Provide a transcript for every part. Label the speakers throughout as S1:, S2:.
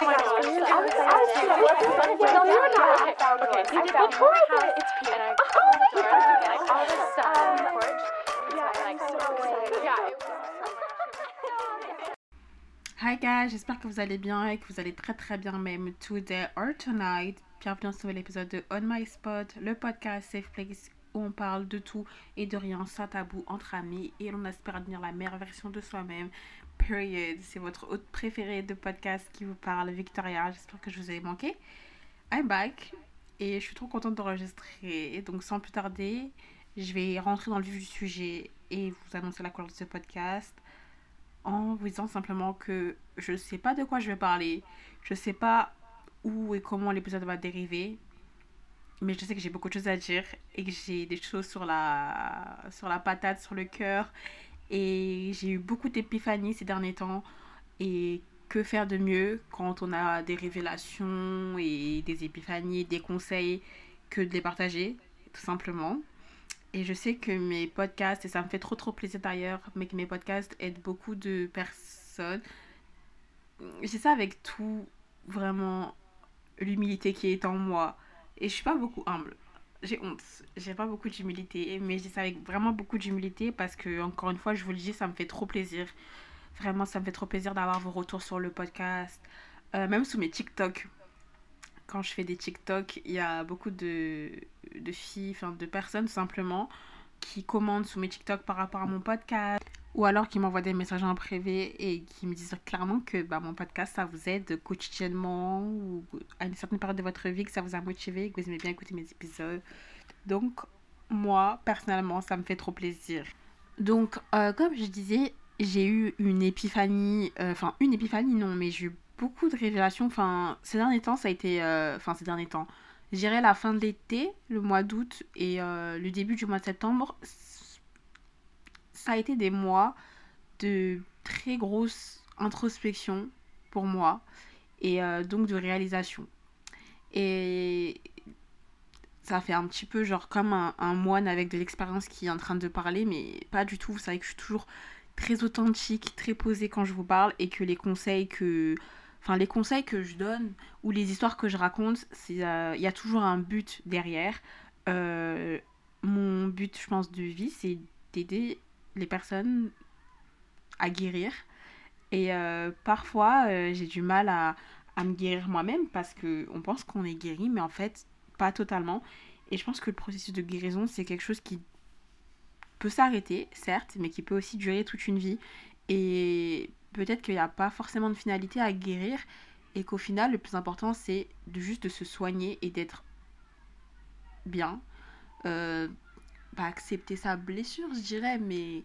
S1: Hi guys, j'espère que vous allez bien et que vous allez très très bien même today or tonight. Bienvenue dans ce nouvel épisode de On My Spot, le podcast Safe Place où on parle de tout et de rien sans tabou entre amis et on espère devenir la meilleure version de soi-même. Period. C'est votre hôte préféré de podcast qui vous parle, Victoria. J'espère que je vous ai manqué. I'm back et je suis trop contente d'enregistrer. Donc sans plus tarder, je vais rentrer dans le vif du sujet et vous annoncer la couleur de ce podcast en vous disant simplement que je ne sais pas de quoi je vais parler. Je ne sais pas où et comment l'épisode va dériver. Mais je sais que j'ai beaucoup de choses à dire et que j'ai des choses sur la, sur la patate, sur le cœur. Et j'ai eu beaucoup d'épiphanies ces derniers temps. Et que faire de mieux quand on a des révélations et des épiphanies, des conseils, que de les partager, tout simplement. Et je sais que mes podcasts, et ça me fait trop trop plaisir d'ailleurs, mais que mes podcasts aident beaucoup de personnes. J'ai ça avec tout, vraiment, l'humilité qui est en moi. Et je suis pas beaucoup humble. J'ai honte. J'ai pas beaucoup d'humilité. Mais je dis ça avec vraiment beaucoup d'humilité parce que, encore une fois, je vous le dis, ça me fait trop plaisir. Vraiment, ça me fait trop plaisir d'avoir vos retours sur le podcast. Euh, même sous mes TikTok. Quand je fais des TikTok, il y a beaucoup de, de filles, enfin de personnes simplement, qui commandent sous mes TikTok par rapport à mon podcast. Ou alors qui m'envoient des messages en privé et qui me disent clairement que bah, mon podcast, ça vous aide quotidiennement ou à une certaine période de votre vie, que ça vous a motivé, que vous aimez bien écouter mes épisodes. Donc, moi, personnellement, ça me fait trop plaisir. Donc, euh, comme je disais, j'ai eu une épiphanie, euh, enfin, une épiphanie, non, mais j'ai eu beaucoup de révélations. Enfin, ces derniers temps, ça a été. euh, Enfin, ces derniers temps. Je dirais la fin de l'été, le mois d'août et le début du mois de septembre. Ça a été des mois de très grosse introspection pour moi et euh, donc de réalisation. Et ça fait un petit peu genre comme un, moine avec de l'expérience qui est en train de parler, mais pas du tout. Vous savez que je suis toujours très authentique, très posée quand je vous parle et que les conseils que enfin les conseils que je donne ou les histoires que je raconte, euh, il y a toujours un but derrière. Euh, mon but, je pense, de vie, c'est d'aider les personnes à guérir. Et euh, parfois, euh, j'ai du mal à, à me guérir moi-même parce que on pense qu'on est guéri, mais en fait, pas totalement. Et je pense que le processus de guérison, c'est quelque chose qui peut s'arrêter, certes, mais qui peut aussi durer toute une vie. Et peut-être qu'il n'y a pas forcément de finalité à guérir et qu'au final, le plus important, c'est de juste de se soigner et d'être bien. Euh, pas accepter sa blessure, je dirais, mais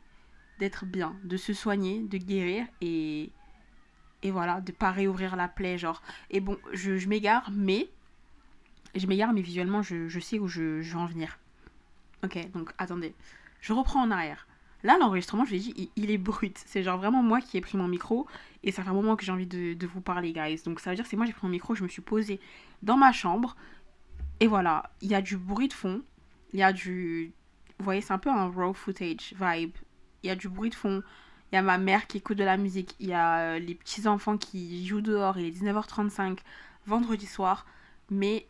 S1: d'être bien, de se soigner, de guérir et, et voilà, de pas réouvrir la plaie, genre. Et bon, je, m'égare, mais je m'égare, mais visuellement, je, je sais où je, je veux en venir. Ok, donc attendez, je reprends en arrière. Là, l'enregistrement, je l'ai dit, il, est brut. C'est genre vraiment moi qui ai pris mon micro et ça fait un moment que j'ai envie de, de vous parler, guys. Donc ça veut dire c'est moi qui ai pris mon micro, je me suis posée dans ma chambre et voilà, il y a du bruit de fond, il y a du. Vous voyez, c'est un peu un raw footage vibe. Il y a du bruit de fond, il y a ma mère qui écoute de la musique, il y a euh, les petits enfants qui jouent dehors, il est 19h35 vendredi soir. Mais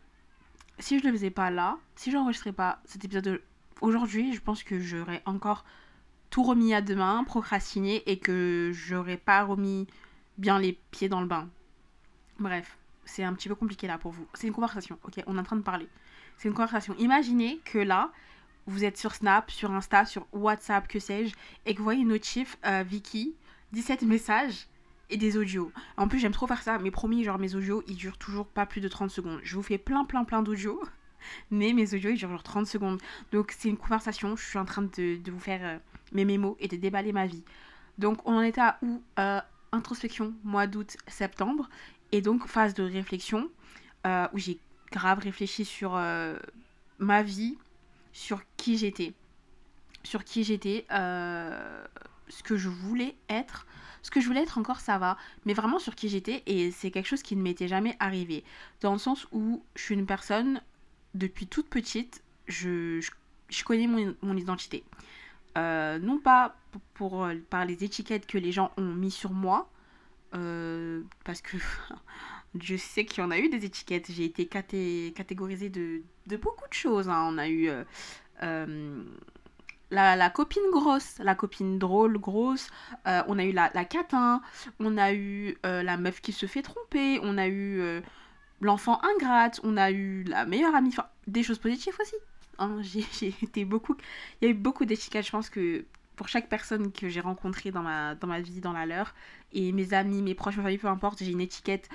S1: si je ne le faisais pas là, si je n'enregistrais pas cet épisode aujourd'hui, je pense que j'aurais encore tout remis à demain, procrastiné et que j'aurais pas remis bien les pieds dans le bain. Bref, c'est un petit peu compliqué là pour vous. C'est une conversation, ok On est en train de parler. C'est une conversation. Imaginez que là, vous êtes sur Snap, sur Insta, sur WhatsApp, que sais-je, et que vous voyez une notif euh, Vicky, 17 messages et des audios. En plus, j'aime trop faire ça, mais promis, genre mes audios, ils durent toujours pas plus de 30 secondes. Je vous fais plein, plein, plein d'audios, mais mes audios, ils durent genre 30 secondes. Donc, c'est une conversation, je suis en train de, vous faire euh, mes mémos et de déballer ma vie. Donc, on en était à où Euh, Introspection, mois d'août, septembre, et donc phase de réflexion, euh, où j'ai grave réfléchi sur ma vie, sur qui j'étais. Sur qui j'étais, euh, ce que je voulais être. Ce que je voulais être encore, ça va. Mais vraiment sur qui j'étais. Et c'est quelque chose qui ne m'était jamais arrivé. Dans le sens où je suis une personne, depuis toute petite, je, je, connais mon, mon identité. Euh, non pas pour, pour, par les étiquettes que les gens ont mis sur moi. euh, parce que Je sais qu'il y en a eu des étiquettes. J'ai été catégorisée de, beaucoup de choses. Hein. On a eu la, copine grosse, la copine drôle, grosse. on a eu la, la catin. On a eu la meuf qui se fait tromper. On a eu l'enfant ingrate. On a eu la meilleure amie. Des choses positives aussi. Hein. J'ai été beaucoup. Il y a eu beaucoup d'étiquettes. Je pense que pour chaque personne que j'ai rencontrée dans ma, dans ma vie, dans la leur, et mes amis, mes proches, ma famille, peu importe, j'ai une étiquette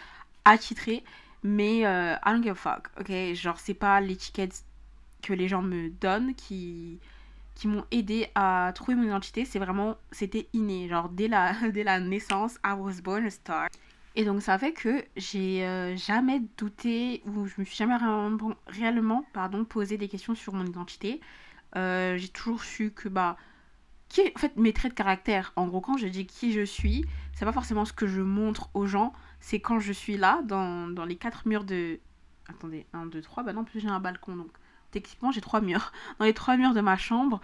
S1: attitrée. Mais euh, I don't give a fuck, ok? Genre, c'est pas l'étiquette que les gens me donnent qui, qui m'ont aidé à trouver mon identité. C'est vraiment, c'était inné. Genre, dès la, dès la naissance, I was born a star. Et donc ça fait que j'ai euh, jamais douté ou je me suis jamais réellement, réellement pardon, posé des questions sur mon identité. Euh, j'ai toujours su que bah qui en fait mes traits de caractère. En gros, quand je dis qui je suis, c'est pas forcément ce que je montre aux gens, c'est quand je suis là, dans, dans les quatre murs de. Attendez, 1, 2, 3, bah non, plus j'ai un balcon donc techniquement j'ai trois murs. Dans les trois murs de ma chambre,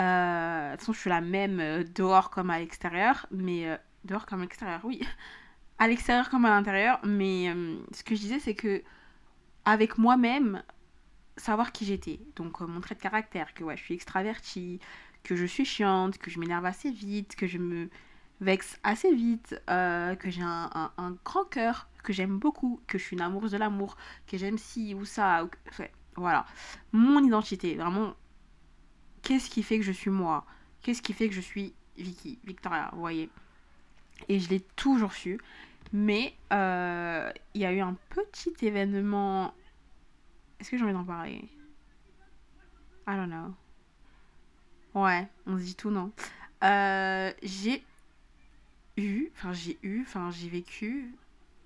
S1: euh, de toute façon, je suis la même euh, dehors comme à l'extérieur, mais euh, dehors comme à l'extérieur, oui. à l'extérieur comme à l'intérieur, mais ce que je disais, c'est que avec moi-même, savoir qui j'étais. Donc mon trait de caractère, que je suis extravertie, que je suis chiante, que je m'énerve assez vite, que je me vexe assez vite, euh, que j'ai un, grand cœur, que j'aime beaucoup, que je suis une amoureuse de l'amour, que j'aime ci ou ça. voilà. Mon identité, vraiment, qu'est-ce qui fait que je suis moi? Qu'est-ce qui fait que je suis Vicky, Victoria, vous voyez? Et je l'ai toujours su. Mais euh, il y a eu un petit événement. Est-ce que j'ai envie d'en parler? I don't know. Ouais, on se dit tout, non? Euh, j'ai j'ai eu, enfin j'ai vécu,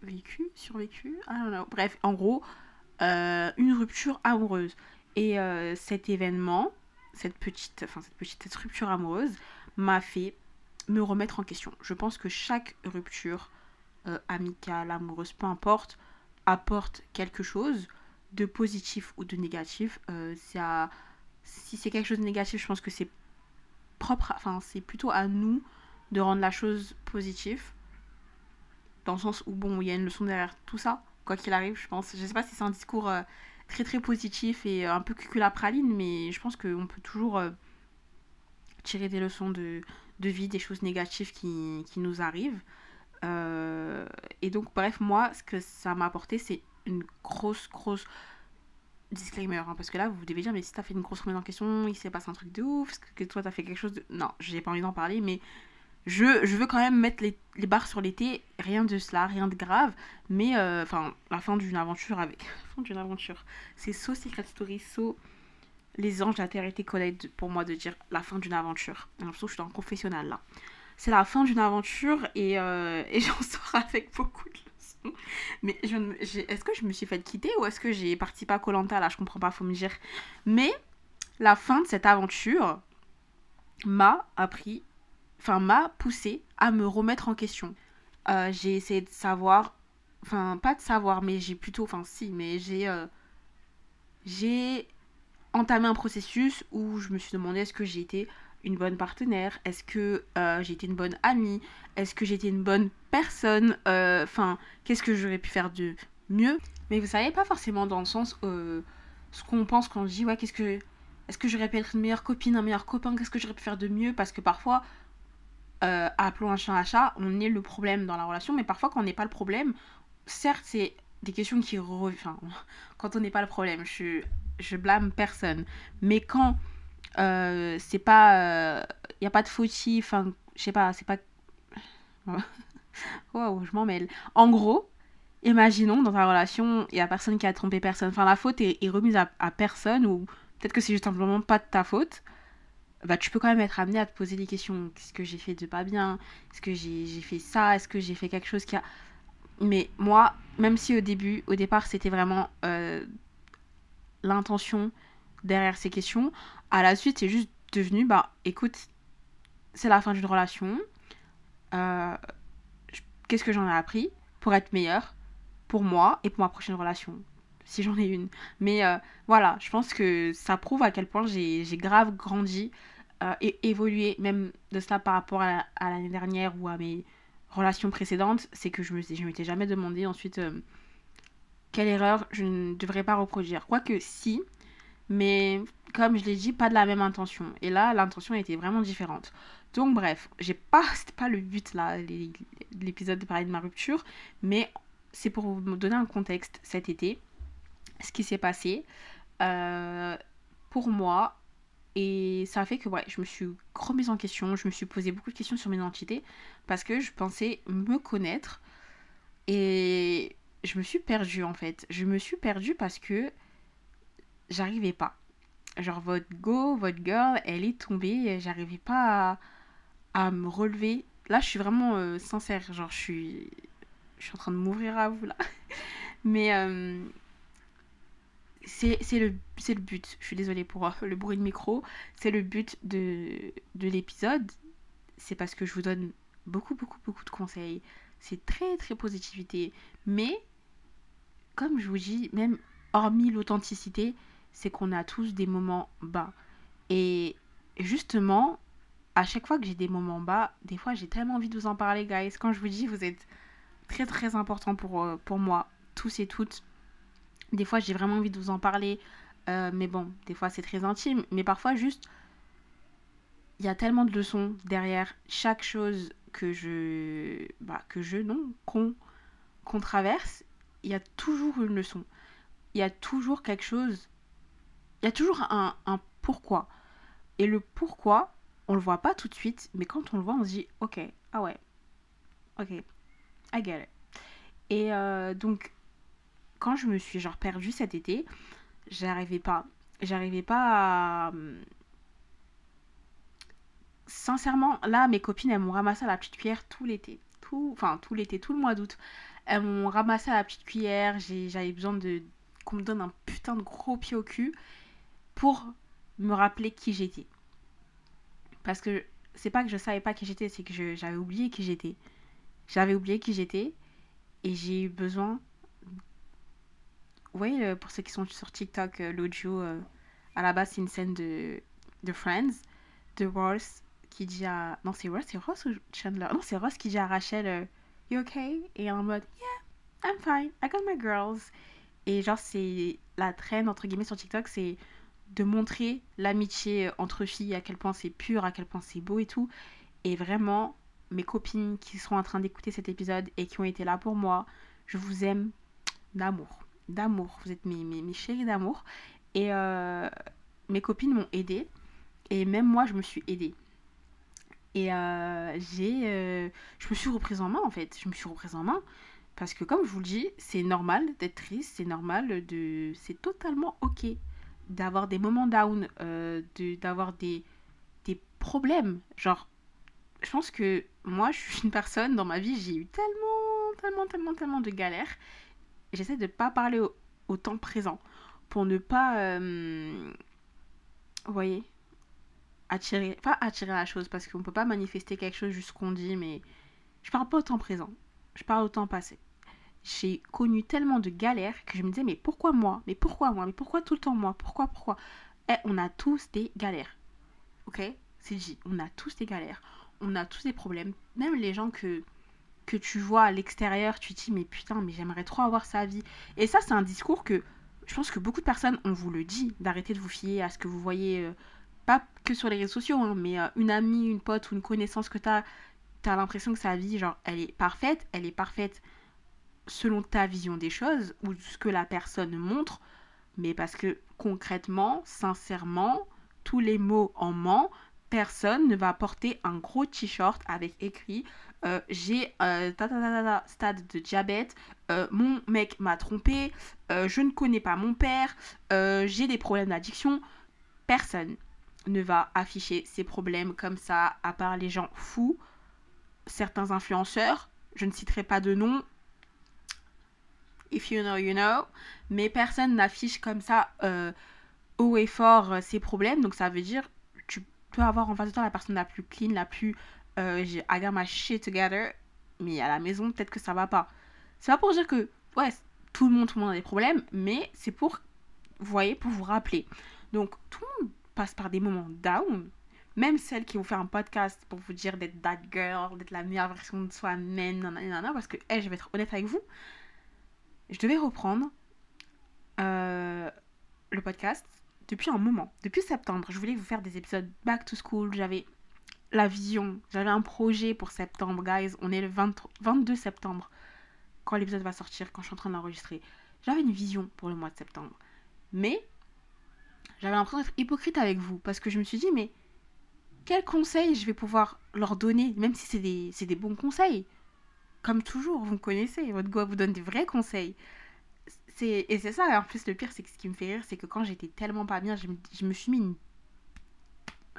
S1: vécu, survécu, know. Bref, en gros, euh, une rupture amoureuse. Et euh, cet événement, cette petite, enfin cette petite cette rupture amoureuse, m'a fait me remettre en question. Je pense que chaque rupture amicale, amoureuse, peu importe, apporte quelque chose de positif ou de négatif. si c'est quelque chose de négatif, je pense que c'est propre, enfin c'est plutôt à nous de rendre la chose positive. Dans le sens où, bon, il y a une leçon derrière tout ça, quoi qu'il arrive, je pense. Je sais pas si c'est un discours euh, très très positif et euh, un peu cuculapraline, mais je pense qu'on peut toujours euh, tirer des leçons de, de, vie, des choses négatives qui, qui nous arrivent. et donc, bref, moi, ce que ça m'a apporté, c'est une grosse, grosse disclaimer, hein, parce que là, vous devez dire, mais si t'as fait une grosse remise en question, il s'est passé un truc de ouf, que toi t'as fait quelque chose de. Non, j'ai pas envie d'en parler, mais je, je, veux quand même mettre les, les barres sur l'été, rien de cela, rien de grave, mais euh, enfin, la fin d'une aventure avec. La fin d'une aventure. C'est so Secret Story, so Les Anges la Terre étaient collègues pour moi de dire la fin d'une aventure. J'ai l'impression que je suis dans le confessionnal là. C'est la fin d'une aventure et, euh, et j'en sors avec beaucoup de mais est-ce que je me suis fait quitter ou est-ce que j'ai participé à Colanta là? Je comprends pas, faut me dire. Mais la fin de cette aventure m'a appris, enfin m'a poussé à me remettre en question. Euh, j'ai essayé de savoir, enfin pas de savoir, mais j'ai plutôt, enfin si, mais j'ai euh, j'ai entamé un processus où je me suis demandé est-ce que j'ai été une bonne partenaire Est-ce que euh, j'ai été une bonne amie Est-ce que j'étais une bonne personne Enfin, qu'est-ce que j'aurais pu faire de mieux Mais vous savez, pas forcément dans le sens ce qu'on pense quand on dit ouais, qu'est-ce que. Est-ce que j'aurais pu être une meilleure copine, un meilleur copain Qu'est-ce que j'aurais pu faire de mieux Parce que parfois, appelons un chat un chat, on est le problème dans la relation, mais parfois quand on n'est pas le problème, certes, c'est des questions qui reviennent. Quand on n'est pas le problème, je, je blâme personne. Mais quand euh, c'est pas. Il euh, n'y a pas de fautif. Enfin, je sais pas, c'est pas. Waouh, je m'en mêle. En gros, imaginons dans ta relation, il y a personne qui a trompé personne. Enfin, la faute est, remise à, personne ou peut-être que c'est juste simplement pas de ta faute. Bah, tu peux quand même être amené à te poser des questions. Qu'est-ce que j'ai fait de pas bien? Est-ce que j'ai fait ça? Est-ce que j'ai fait quelque chose qui a. Mais moi, même si au début, au départ, c'était vraiment euh, l'intention derrière ces questions, à la suite, c'est juste devenu, bah écoute, c'est la fin d'une relation. Euh, qu'est-ce que j'en ai appris pour être meilleure pour moi et pour ma prochaine relation? Si j'en ai une. Mais euh, voilà, je pense que ça prouve à quel point j'ai grave grandi euh, et évolué, même de cela par rapport à, l'année dernière ou à mes relations précédentes. C'est que je me je m'étais jamais demandé ensuite quelle erreur je ne devrais pas reproduire. Quoique si, mais comme je l'ai dit, pas de la même intention. Et là, l'intention était vraiment différente. Donc bref, j'ai pas, c'était pas le but là, l'épisode de parler de ma rupture, mais c'est pour vous donner un contexte cet été, ce qui s'est passé euh, pour moi. Et ça a fait que ouais, je me suis remise en question, je me suis posé beaucoup de questions sur mon identité parce que je pensais me connaître et je me suis perdue en fait. Je me suis perdue parce que j'arrivais pas. Genre votre go, votre girl, elle est tombée, j'arrivais pas à, me relever. Là, je suis vraiment euh, sincère, genre je suis je suis en train de m'ouvrir à vous là. Mais euh, c'est le, le but. Je suis désolée pour euh, le bruit de micro. C'est le but de, de l'épisode. C'est parce que je vous donne beaucoup, beaucoup, beaucoup de conseils. C'est très, très positivité. Mais, comme je vous dis, même hormis l'authenticité, c'est qu'on a tous des moments bas. Et justement, à chaque fois que j'ai des moments bas, des fois j'ai tellement envie de vous en parler, guys. Quand je vous dis, vous êtes très très important pour, euh, pour moi, tous et toutes. Des fois, j'ai vraiment envie de vous en parler, euh, mais bon, des fois c'est très intime, mais parfois juste, il y a tellement de leçons derrière chaque chose que je, bah, que je, non, qu'on traverse, il y a toujours une leçon. Il y a toujours quelque chose, il y a toujours un, un pourquoi. Et le pourquoi, on le voit pas tout de suite, mais quand on le voit, on se dit, ok, ah ouais, ok, I get it. Et euh, donc, quand je me suis genre perdue cet été, j'arrivais pas. J'arrivais pas à. Sincèrement, là, mes copines, elles m'ont ramassé à la petite cuillère tout l'été. Tout, enfin, tout l'été, tout le mois d'août. Elles m'ont ramassé à la petite cuillère. J'avais besoin de qu'on me donne un putain de gros pied au cul pour me rappeler qui j'étais. Parce que c'est pas que je savais pas qui j'étais, c'est que j'avais oublié qui j'étais. J'avais oublié qui j'étais et j'ai eu besoin. Oui, euh, pour ceux qui sont sur TikTok, euh, l'audio, euh, à la base, c'est une scène de, de Friends, de Ross qui dit à. Non, c'est Ross, c'est Ross ou Chandler? Non, c'est Ross qui dit à Rachel You okay? Et en mode Yeah, I'm fine, I got my girls. Et genre, c'est la traîne, entre guillemets, sur TikTok, c'est de montrer l'amitié entre filles, à quel point c'est pur, à quel point c'est beau et tout. Et vraiment, mes copines qui sont en train d'écouter cet épisode et qui ont été là pour moi. Je vous aime d'amour. D'amour. Vous êtes mes, mes, chéris d'amour. Et euh, mes copines m'ont aidée. Et même moi, je me suis aidée. Et euh, j'ai, euh, je me suis reprise en main en fait. Je me suis reprise en main parce que comme je vous le dis, c'est normal d'être triste, c'est normal de, c'est totalement ok d'avoir des moments down, de, d'avoir des, des problèmes. Genre, je pense que moi, je suis une personne, dans ma vie, j'ai eu tellement, tellement, tellement, tellement de galères. J'essaie de ne pas parler au, temps présent pour ne pas, euh, vous voyez, attirer, pas attirer la chose parce qu'on ne peut pas manifester quelque chose juste qu'on dit, mais je parle pas au temps présent, je parle au temps passé. J'ai connu tellement de galères que je me disais, mais pourquoi moi? Mais pourquoi moi? Mais pourquoi tout le temps moi? Pourquoi Pourquoi? Eh, on a tous des galères. Ok? C'est dit, on a tous des galères on a tous des problèmes. Même les gens que, que tu vois à l'extérieur, tu te dis, mais putain, mais j'aimerais trop avoir sa vie. Et ça, c'est un discours que je pense que beaucoup de personnes, on vous le dit, d'arrêter de vous fier à ce que vous voyez, euh, pas que sur les réseaux sociaux, hein, mais euh, une amie, une pote ou une connaissance que tu as, tu as l'impression que sa vie, genre, elle est parfaite, elle est parfaite selon ta vision des choses ou ce que la personne montre, mais parce que concrètement, sincèrement, tous les mots en ment, personne ne va porter un gros t-shirt avec écrit euh, j'ai euh, stade de diabète, euh, mon mec m'a trompé, je ne connais pas mon père, j'ai des problèmes d'addiction. Personne ne va afficher ces problèmes comme ça, à part les gens fous, certains influenceurs, je ne citerai pas de nom, if you know, you know, mais personne n'affiche comme ça haut et fort ses problèmes, donc ça veut dire peux avoir en face de toi la personne la plus clean, la plus euh, I got shit together, mais à la maison, peut-être que ça va pas. C'est pas pour dire que, ouais, tout le monde, tout le monde a des problèmes, mais c'est pour, vous voyez, pour vous rappeler. Donc, tout le monde passe par des moments down, même celles qui vont faire un podcast pour vous dire d'être that girl, d'être la meilleure version de soi-même, parce que, hey, je vais être honnête avec vous, je devais reprendre euh, le podcast depuis un moment, depuis septembre. Je voulais vous faire des épisodes back to school. J'avais la vision, j'avais un projet pour septembre, guys. On est le 22 septembre quand l'épisode va sortir, quand je suis en train d'enregistrer. J'avais une vision pour le mois de septembre. Mais j'avais l'impression d'être hypocrite avec vous parce que je me suis dit, mais quels conseils je vais pouvoir leur donner, même si c'est des, des, bons conseils? Comme toujours, vous me connaissez, votre go vous donne des vrais conseils. Et c'est ça, en plus, le pire, c'est que ce qui me fait rire, c'est que quand j'étais tellement pas bien, je me, je suis mis une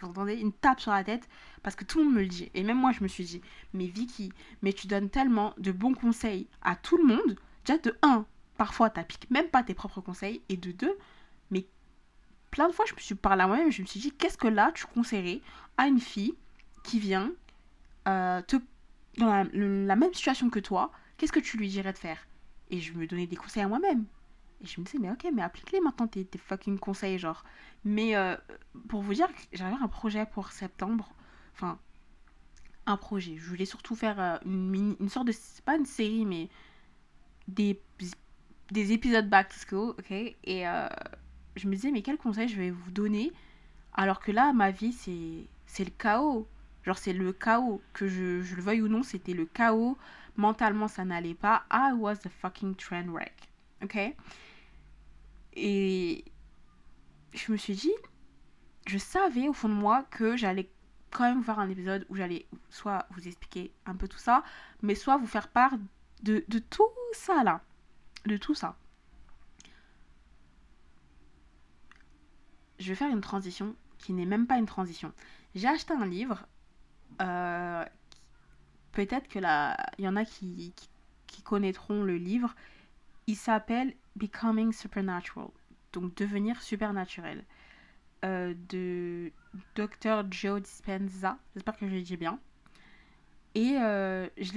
S1: entendez une tape sur la tête parce que tout le monde me le dit. Et même moi, je me suis dit, mais Vicky, mais tu donnes tellement de bons conseils à tout le monde. Déjà, de un, parfois, t'appliques même pas tes propres conseils. Et de deux, mais plein de fois, je me suis parlé à moi-même je me suis dit, qu'est-ce que là, tu conseillerais à une fille qui vient euh, te, dans la même situation que toi Qu'est-ce que tu lui dirais de faire? Et je me donnais des conseils à moi-même. Et je me disais, mais ok, mais applique-les maintenant tes, fucking conseils, genre. Mais euh, pour vous dire, j'avais un projet pour septembre. Enfin, un projet. Je voulais surtout faire euh, une, une sorte de. C'est pas une série, mais des, des épisodes back to school, ok? Et euh, je me disais, mais quel conseil je vais vous donner? Alors que là, ma vie, c'est le chaos. Genre, c'est le chaos. Que je, je le veuille ou non, c'était le chaos. Mentalement, ça n'allait pas. I was a fucking train wreck. Ok? Et je me suis dit, je savais au fond de moi que j'allais quand même faire un épisode où j'allais soit vous expliquer un peu tout ça, mais soit vous faire part de, de tout ça là. De tout ça. Je vais faire une transition qui n'est même pas une transition. J'ai acheté un livre. Euh, Peut-être que là, il y en a qui, qui, connaîtront le livre. Il s'appelle Becoming Supernatural, donc devenir supernaturel, euh, de Dr. Joe Dispenza. J'espère que je l'ai dit bien. Et euh, je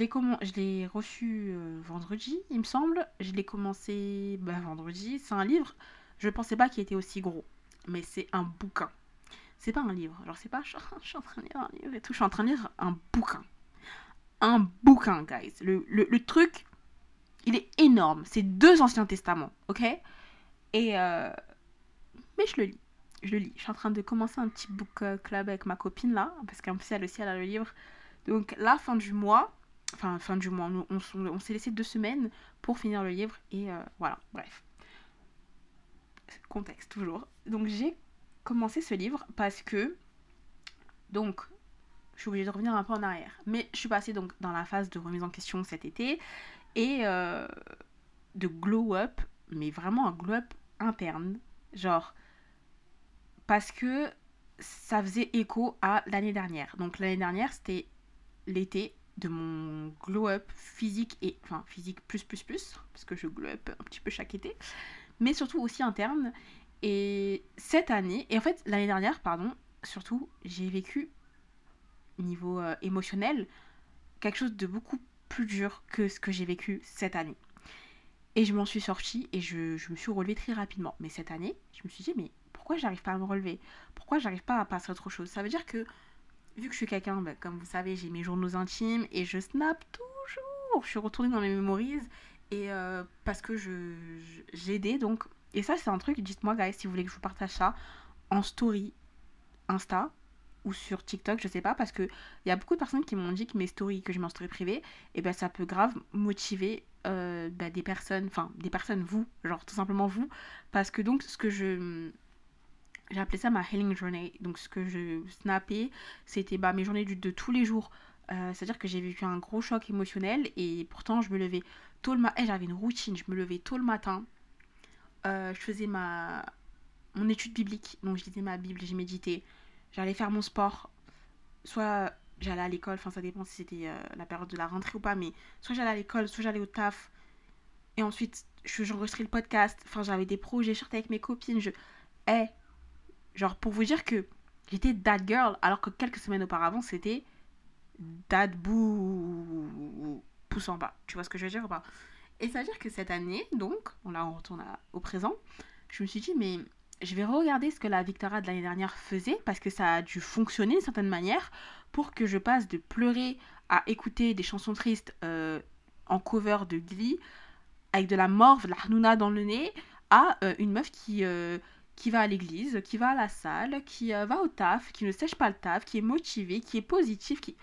S1: l'ai reçu euh, vendredi, il me semble. Je l'ai commencé bah, vendredi. C'est un livre, je ne pensais pas qu'il était aussi gros. Mais c'est un bouquin. C'est pas un livre. Alors c'est pas je, suis en train de lire un livre et tout. Je suis en train de lire un bouquin. Un bouquin, guys. Le, le, truc, il est énorme. C'est deux Anciens Testaments, ok? Et. Euh... Mais je le lis. Je le lis. Je suis en train de commencer un petit book euh, club avec ma copine là, parce qu'en plus elle aussi elle a le livre. Donc là, fin du mois, enfin fin du mois, on, on, s'est laissé deux semaines pour finir le livre et euh, voilà, bref. Contexte toujours. Donc j'ai commencé ce livre parce que donc je suis obligée de revenir un peu en arrière. Mais je suis passée donc dans la phase de remise en question cet été et euh, de glow up, mais vraiment un glow up interne. Genre, parce que ça faisait écho à l'année dernière. Donc l'année dernière, c'était l'été de mon glow up physique et enfin physique plus plus plus parce que je glow up un petit peu chaque été mais surtout aussi interne et cette année et en fait l'année dernière pardon surtout j'ai vécu niveau euh, émotionnel quelque chose de beaucoup plus dur que ce que j'ai vécu cette année. Et je m'en suis sortie et je, me suis relevée très rapidement. Mais cette année, je me suis dit, mais pourquoi j'arrive pas à me relever? Pourquoi j'arrive pas à passer à autre chose? Ça veut dire que, vu que je suis quelqu'un, ben, comme vous savez, j'ai mes journaux intimes et je snap toujours. Je suis retournée dans mes memories et euh, parce que je, j'ai aidé donc. Et ça, c'est un truc, dites-moi, guys, si vous voulez que je vous partage ça en story Insta ou sur TikTok, je sais pas, parce que il y a beaucoup de personnes qui m'ont dit que mes stories, que je mets en story privée, et eh ben ça peut grave motiver euh, bah, des personnes, enfin des personnes, vous, genre tout simplement vous, parce que donc ce que je. J'ai appelé ça ma healing journey. Donc ce que je snappais, c'était bah, mes journées de, tous les jours. Euh, c'est-à-dire que j'ai vécu un gros choc émotionnel et pourtant je me levais tôt le matin. Eh, j'avais une routine, je me levais tôt le matin. Euh, je faisais ma mon étude biblique. Donc je lisais ma Bible, j'ai médité j'allais faire mon sport, soit j'allais à l'école, enfin ça dépend si c'était euh, la période de la rentrée ou pas, mais soit j'allais à l'école, soit j'allais au taf, et ensuite j'enregistrais le podcast, enfin j'avais des projets, je sortais avec mes copines, je... Eh, genre pour vous dire que j'étais that girl, alors que quelques semaines auparavant c'était that boo poussant pas, tu vois ce que je veux dire ou pas? Et ça veut dire que cette année, donc, on, là on retourne au présent, je me suis dit mais je vais regarder ce que la Victoria de l'année dernière faisait parce que ça a dû fonctionner d'une certaine manière pour que je passe de pleurer à écouter des chansons tristes euh, en cover de Glee avec de la morve, de la hanouna dans le nez, à euh, une meuf qui, euh, qui va à l'église, qui va à la salle, qui va au taf, qui ne sèche pas le taf, qui est motivée, qui est positive, qui...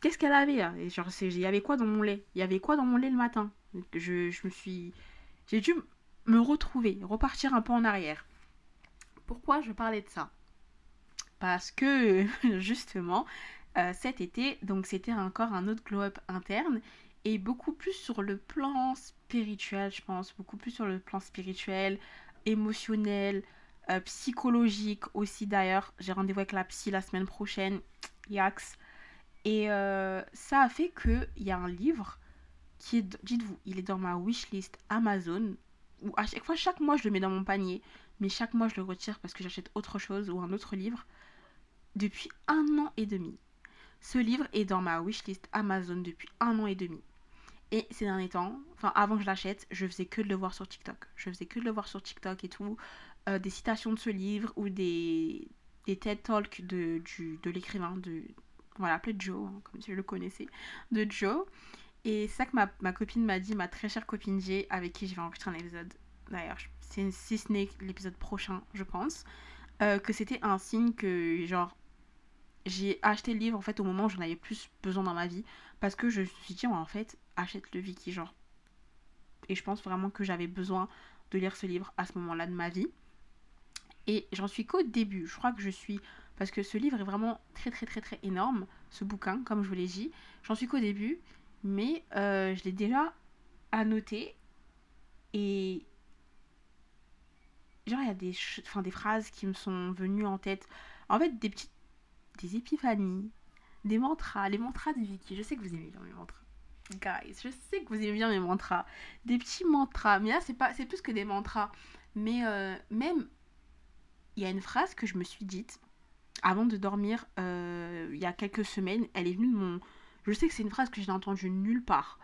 S1: Qu'est-ce qu'elle avait hein? Et il y avait quoi dans mon lait? Il y avait quoi dans mon lait le matin? Je, je me suis... J'ai dû me retrouver, repartir un peu en arrière. Pourquoi je parlais de ça Parce que, justement, cet été, donc c'était encore un autre glow-up interne, et beaucoup plus sur le plan spirituel, je pense, beaucoup plus sur le plan spirituel, émotionnel, euh, psychologique aussi d'ailleurs. J'ai rendez-vous avec la psy la semaine prochaine, Yax. Et euh, ça a fait qu'il y a un livre qui est, dites-vous, il est dans ma wishlist Amazon, où à chaque fois, chaque mois, je le mets dans mon panier, mais chaque mois, je le retire parce que j'achète autre chose ou un autre livre, depuis un an et demi. Ce livre est dans ma wishlist Amazon depuis un an et demi. Et ces derniers temps, enfin avant que je l'achète, je faisais que de le voir sur TikTok. Je faisais que de le voir sur TikTok et tout. Euh, des citations de ce livre ou des, des TED Talks de, l'écrivain, de, voilà, appelé Joe, hein, comme si je le connaissais, de Joe. Et c'est ça que ma, copine m'a dit, ma très chère copine J, avec qui je vais enregistrer un épisode. D'ailleurs, si ce n'est l'épisode prochain, je pense. Euh, que c'était un signe que, genre, j'ai acheté le livre en fait au moment où j'en avais plus besoin dans ma vie. Parce que je me suis dit, en fait, achète le Vicky, genre. Et je pense vraiment que j'avais besoin de lire ce livre à ce moment-là de ma vie. Et j'en suis qu'au début. Je crois que je suis. Parce que ce livre est vraiment très très très très énorme, ce bouquin, comme je vous l'ai dit. J'en suis qu'au début, mais euh, je l'ai déjà annoté. Et. Genre, il y a des, enfin, des phrases qui me sont venues en tête. En fait, des petites. Des épiphanies, des mantras, les mantras de Vicky. Je sais que vous aimez bien mes mantras. Guys, je sais que vous aimez bien mes mantras. Des petits mantras. Mais là, c'est pas, c'est plus que des mantras. Mais euh, même, il y a une phrase que je me suis dite avant de dormir euh, il y a quelques semaines. Elle est venue de mon. Je sais que c'est une phrase que j'ai entendue nulle part.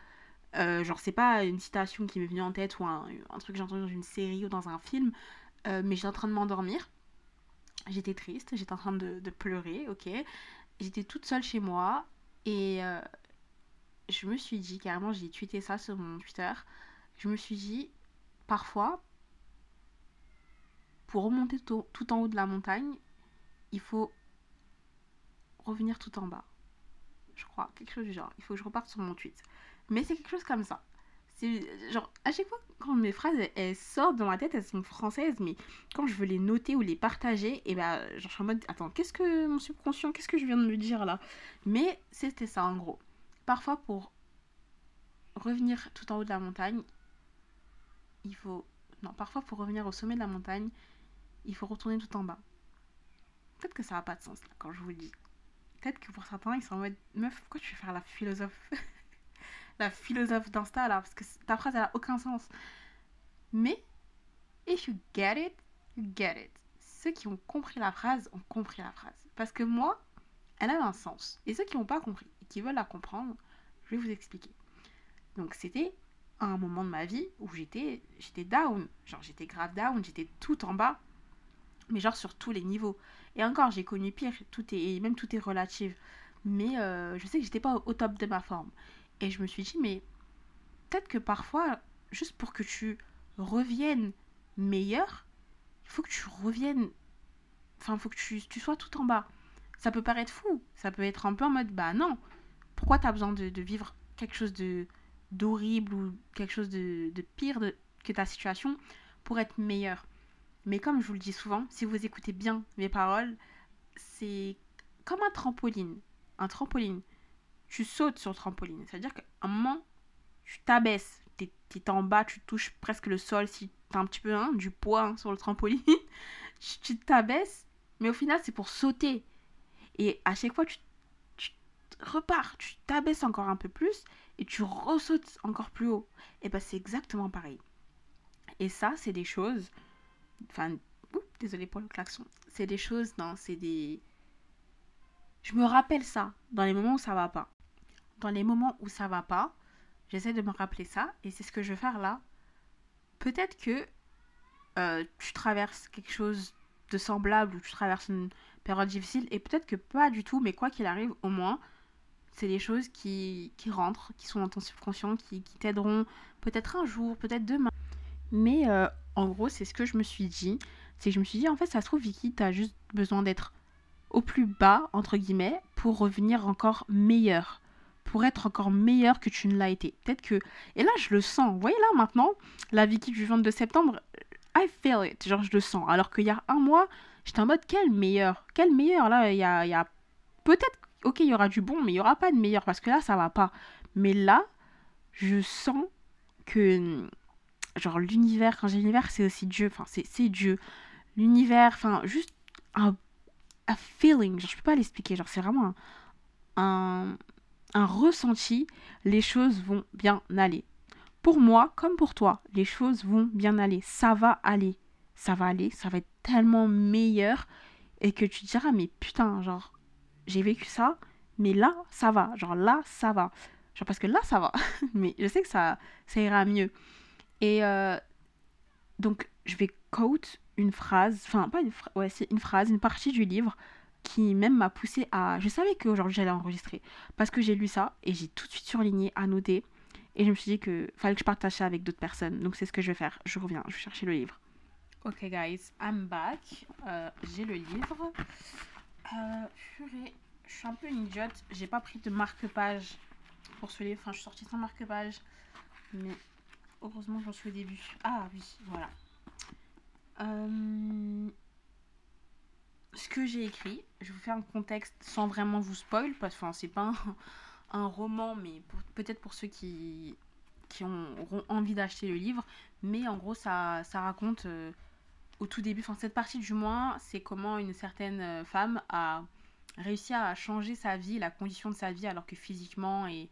S1: Euh, genre, c'est pas une citation qui m'est venue en tête ou un, truc que j'ai entendu dans une série ou dans un film. Mais j'étais en train de m'endormir. J'étais triste, j'étais en train de, de pleurer, ok. J'étais toute seule chez moi et je me suis dit, carrément, j'ai tweeté ça sur mon Twitter. Je me suis dit, parfois, pour remonter tout, en haut de la montagne, il faut revenir tout en bas. Je crois, quelque chose du genre. Il faut que je reparte sur mon tweet. Mais c'est quelque chose comme ça. Genre, à chaque fois, quand mes phrases elles, sortent dans ma tête, elles sont françaises, mais quand je veux les noter ou les partager, et eh ben, genre, je suis en mode, attends, qu'est-ce que mon subconscient, qu'est-ce que je viens de me dire là? Mais c'était ça en gros parfois pour revenir tout en haut de la montagne, il faut... Non, parfois pour revenir au sommet de la montagne, il faut retourner tout en bas. Peut-être que ça n'a pas de sens là, quand je vous le dis. Peut-être que pour certains, ils sont en mode Meuf, pourquoi tu veux faire la philosophe? La philosophe d'Insta là Parce que ta phrase, elle n'a aucun sens. Mais, if you get it, you get it. Ceux qui ont compris la phrase ont compris la phrase. Parce que moi, elle a un sens. Et ceux qui n'ont pas compris, qui veulent la comprendre, je vais vous expliquer. Donc c'était un moment de ma vie où j'étais j'étais down, genre j'étais grave down, j'étais tout en bas, mais genre sur tous les niveaux. Et encore, j'ai connu pire, tout est même tout est relatif. Mais euh, je sais que j'étais pas au, top de ma forme. Et je me suis dit mais peut-être que parfois juste pour que tu reviennes meilleur, il faut que tu reviennes enfin il faut que tu, sois tout en bas. Ça peut paraître fou, ça peut être un peu en mode bah non, pourquoi tu as besoin de, vivre quelque chose de d'horrible ou quelque chose de, pire que ta situation pour être meilleur? Mais comme je vous le dis souvent, si vous écoutez bien mes paroles, c'est comme un trampoline. Un trampoline. Tu sautes sur le trampoline. C'est-à-dire qu'à un moment, tu t'abaisses. Tu es, en bas, tu touches presque le sol si tu as un petit peu hein, du poids hein, sur le trampoline. tu t'abaisses, mais au final, c'est pour sauter. Et à chaque fois, tu repars, tu t'abaisses encore un peu plus et tu ressautes encore plus haut. Et ben c'est exactement pareil. Et ça, c'est des choses. Enfin, désolé pour le klaxon. C'est des choses, non, c'est des. Je me rappelle ça dans les moments où ça va pas. Dans les moments où ça va pas, j'essaie de me rappeler ça et c'est ce que je vais faire là. Peut-être que euh, tu traverses quelque chose de semblable ou tu traverses une période difficile et peut-être que pas du tout, mais quoi qu'il arrive, au moins, c'est des choses qui, rentrent, qui sont dans ton subconscient, qui, qui t'aideront peut-être un jour, peut-être demain. Mais euh, en gros, c'est ce que je me suis dit. C'est que je me suis dit, en fait, ça se trouve, Vicky, t'as juste besoin d'être au plus bas, entre guillemets, pour revenir encore meilleur. Pour être encore meilleur que tu ne l'as été. Peut-être que. Et là, je le sens. Vous voyez, là, maintenant, la Vicky du 22 septembre, I feel it. Genre, je le sens. Alors qu'il y a un mois, j'étais en mode, quel meilleur Quel meilleur Là, il y a, y a peut-être, ok, il y aura du bon, mais il n'y aura pas de meilleur parce que là, ça va pas. Mais là, je sens que, genre, l'univers, quand j'ai l'univers, c'est aussi Dieu, enfin, c'est Dieu. L'univers, enfin, juste un, un, feeling, genre, je peux pas l'expliquer, genre, c'est vraiment un ressenti, les choses vont bien aller. Pour moi, comme pour toi, les choses vont bien aller. Ça va aller. Ça va aller. Ça va être tellement meilleur. Et que tu te diras, mais putain, genre, j'ai vécu ça, mais là, ça va. Genre là, ça va. Genre parce que là, ça va. mais je sais que ça, ça ira mieux. Et euh, donc, je vais quote une phrase, enfin, pas une phrase, ouais, c'est une phrase, une partie du livre qui même m'a poussé à. Je savais qu'aujourd'hui j'allais enregistrer parce que j'ai lu ça et j'ai tout de suite surligné, annoté. Et je me suis dit que fallait que je partage ça avec d'autres personnes. Donc c'est ce que je vais faire. Je reviens, je vais chercher le livre. Ok, guys, I'm back. Euh, j'ai le livre. Euh, je suis un peu une idiote. J'ai pas pris de marque-page pour ce livre. Enfin, je suis sortie sans marque-page. Mais heureusement, j'en suis au début. Ah oui, voilà. Euh, ce que j'ai écrit, je vous fais un contexte sans vraiment vous spoil, parce que enfin, c'est pas un, roman, mais peut-être pour ceux qui, qui ont, auront envie d'acheter le livre. Mais en gros, ça, raconte euh, au tout début, enfin cette partie du moins, c'est comment une certaine euh, femme a réussi à changer sa vie, la condition de sa vie, alors que physiquement et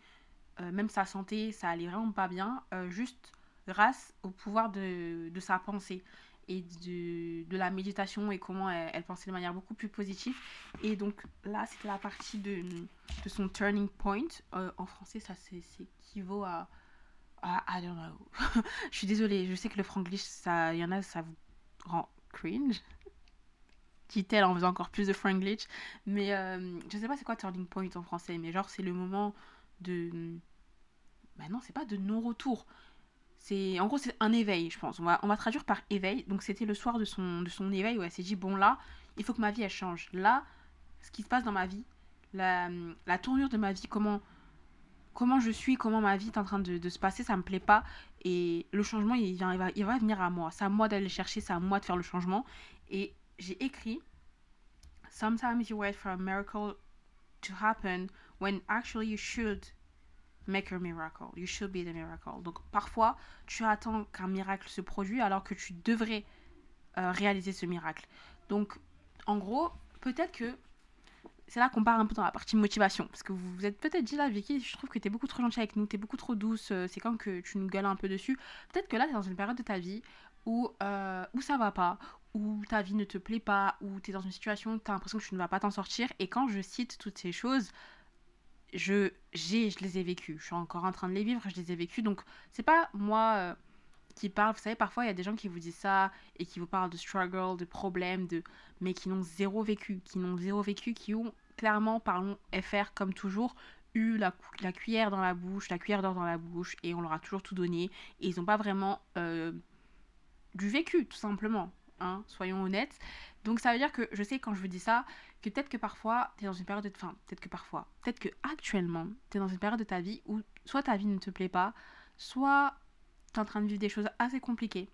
S1: euh, même sa santé, ça allait vraiment pas bien, juste grâce au pouvoir de sa pensée et de, de, la méditation et comment elle, pensait de manière beaucoup plus positive. Et donc là, c'était la partie de, de, son turning point. Euh, en français, ça s'équivaut à, à. I don't know. je suis désolée, je sais que le franglish, il y en a, ça vous rend cringe. Dit-elle en faisant encore plus de franglish. Mais euh, je sais pas c'est quoi turning point en français, mais genre, c'est le moment de. Ben non, c'est pas de non-retour c'est en gros c'est un éveil je pense. On va, on va traduire par éveil. Donc c'était le soir de son, de son éveil où elle s'est dit bon là il faut que ma vie elle change. Là ce qui se passe dans ma vie la, la tournure de ma vie comment comment je suis comment ma vie est en train de, de se passer ça me plaît pas. Et le changement il, vient, il, va, il va venir à moi. C'est à moi d'aller chercher c'est à moi de faire le changement. Et j'ai écrit sometimes you wait for a miracle to happen when actually you should make a miracle. You should be the miracle. Donc parfois, tu attends qu'un miracle se produise alors que tu devrais euh, réaliser ce miracle. Donc en gros, peut-être que c'est là qu'on part un peu dans la partie motivation. Parce que vous vous êtes peut-être dit là, Vicky, je trouve que tu es beaucoup trop gentille avec nous, tu es beaucoup trop douce, euh, c'est quand que tu nous gueules un peu dessus. Peut-être que là, tu es dans une période de ta vie où, euh, où ça va pas, où ta vie ne te plaît pas, où tu es dans une situation où tu as l'impression que tu ne vas pas t'en sortir. Et quand je cite toutes ces choses, je, j'ai, je les ai vécus. Je suis encore en train de les vivre, je les ai vécus. Donc, c'est pas moi euh, qui parle. Vous savez, parfois, il y a des gens qui vous disent ça et qui vous parlent de struggle, de problèmes, de... mais qui n'ont zéro vécu. Qui n'ont zéro vécu, qui ont clairement, parlons FR comme toujours, eu la, la cuillère dans la bouche, la cuillère d'or dans la bouche, et on leur a toujours tout donné. Et ils n'ont pas vraiment euh, du vécu, tout simplement. Hein, soyons honnêtes. Donc ça veut dire que je sais quand je vous dis ça, que peut-être que parfois, tu es dans une période de... Enfin, peut-être que parfois, peut-être que actuellement, tu es dans une période de ta vie où soit ta vie ne te plaît pas, soit tu es en train de vivre des choses assez compliquées,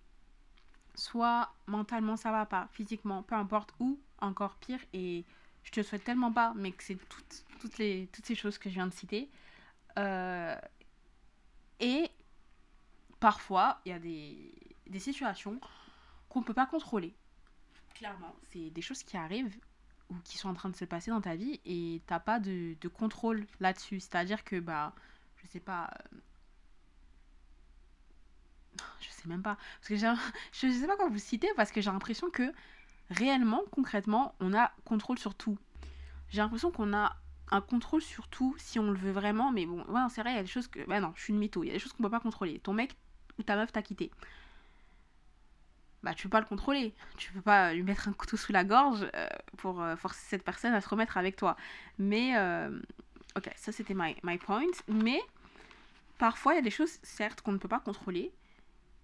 S1: soit mentalement ça va pas, physiquement, peu importe, ou encore pire, et je te souhaite tellement pas, mais que c'est toutes, toutes, les, toutes ces choses que je viens de citer. Euh, et parfois, il y a des, des situations qu'on ne peut pas contrôler. Clairement, c'est des choses qui arrivent ou qui sont en train de se passer dans ta vie et t'as pas de, de contrôle là-dessus. C'est-à-dire que, bah, je sais pas. Euh, je sais même pas. Parce que j'ai, je sais pas quoi vous citer parce que j'ai l'impression que réellement, concrètement, on a contrôle sur tout. J'ai l'impression qu'on a un contrôle sur tout si on le veut vraiment, mais bon, ouais, c'est vrai, il y a des choses que. Bah non, je suis une mytho, il y a des choses qu'on peut pas contrôler. Ton mec ou ta meuf t'a quitté bah, tu peux pas le contrôler. Tu peux pas lui mettre un couteau sous la gorge euh, pour euh, forcer cette personne à se remettre avec toi. Mais, euh, ok, ça c'était my, point. Mais parfois, il y a des choses, certes, qu'on ne peut pas contrôler.